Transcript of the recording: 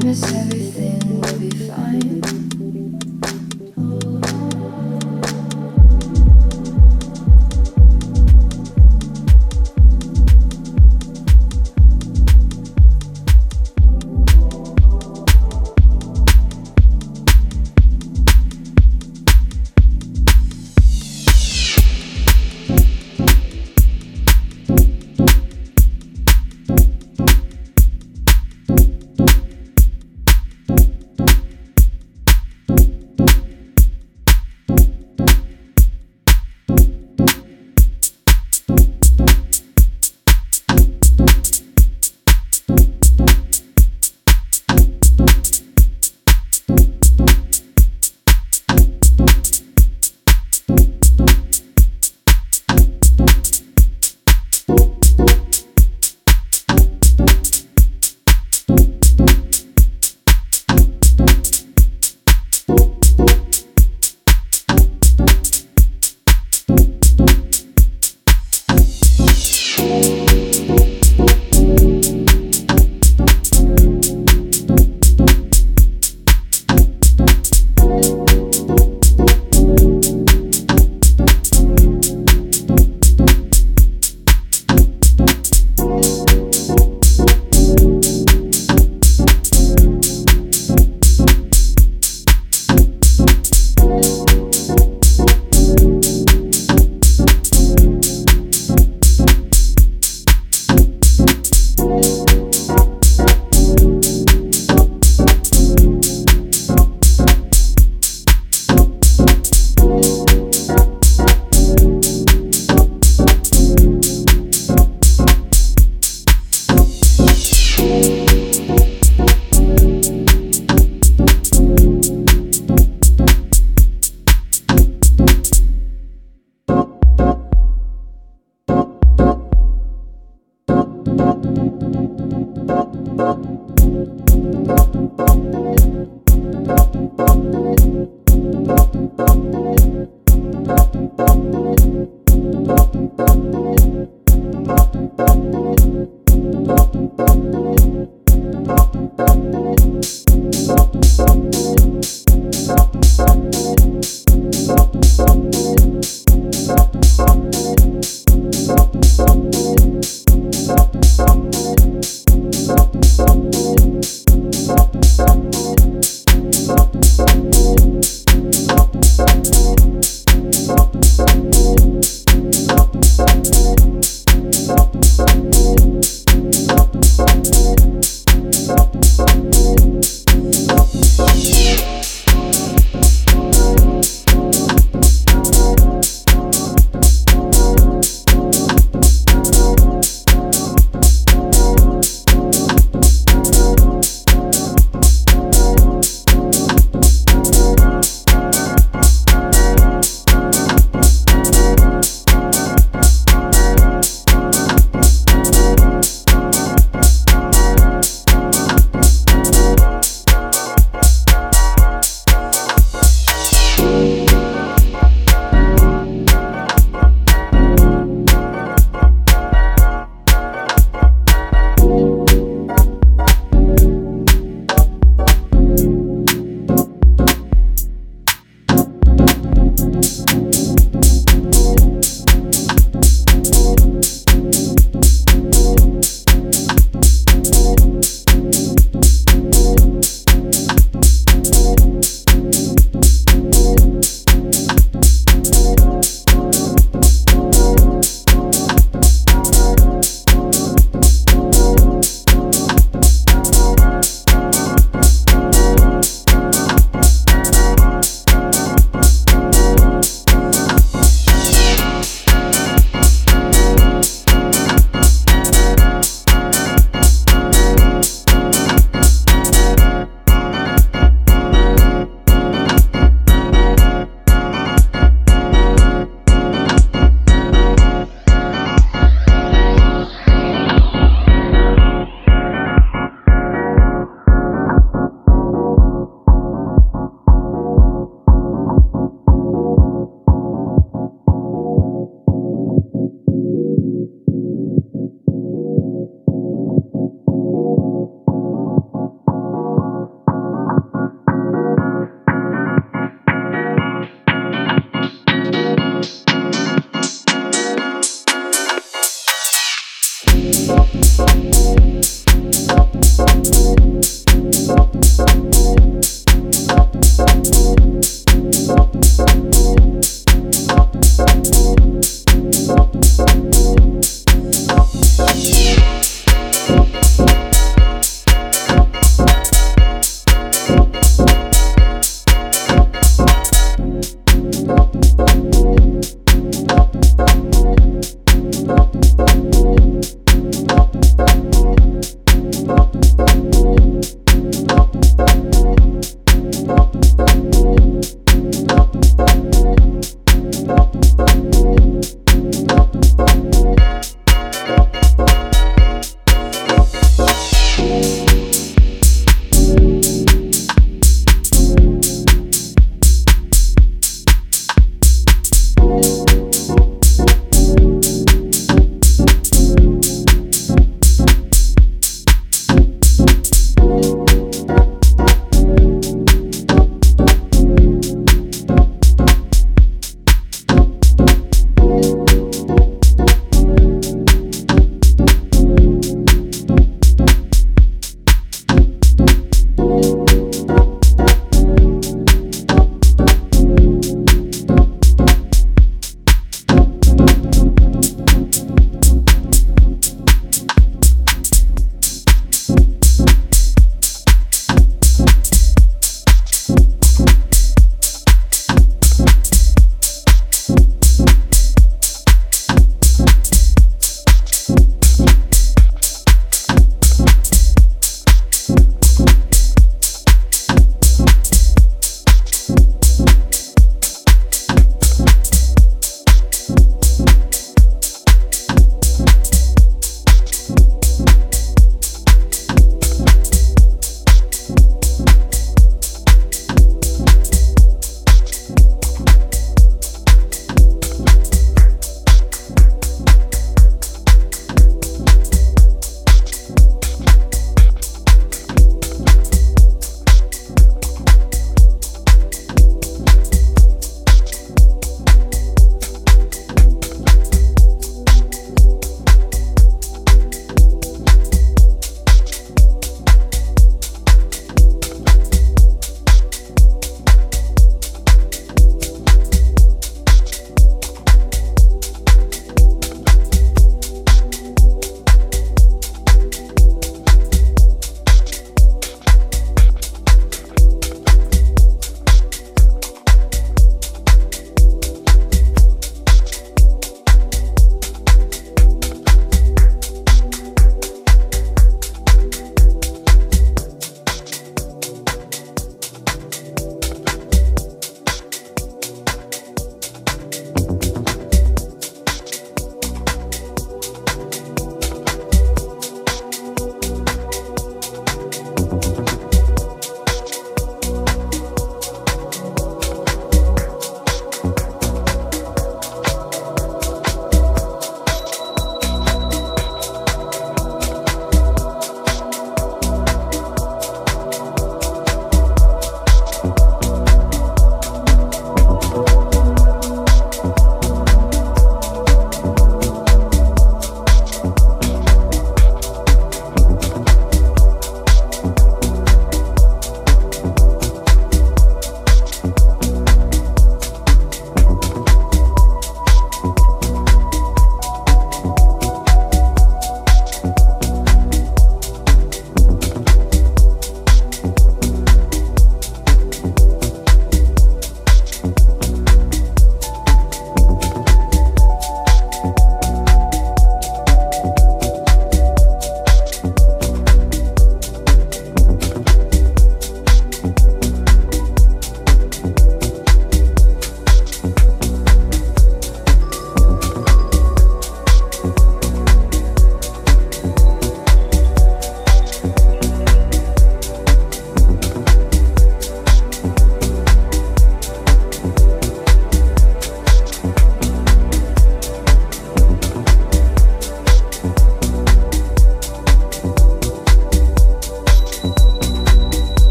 promise everything will be fine. Thank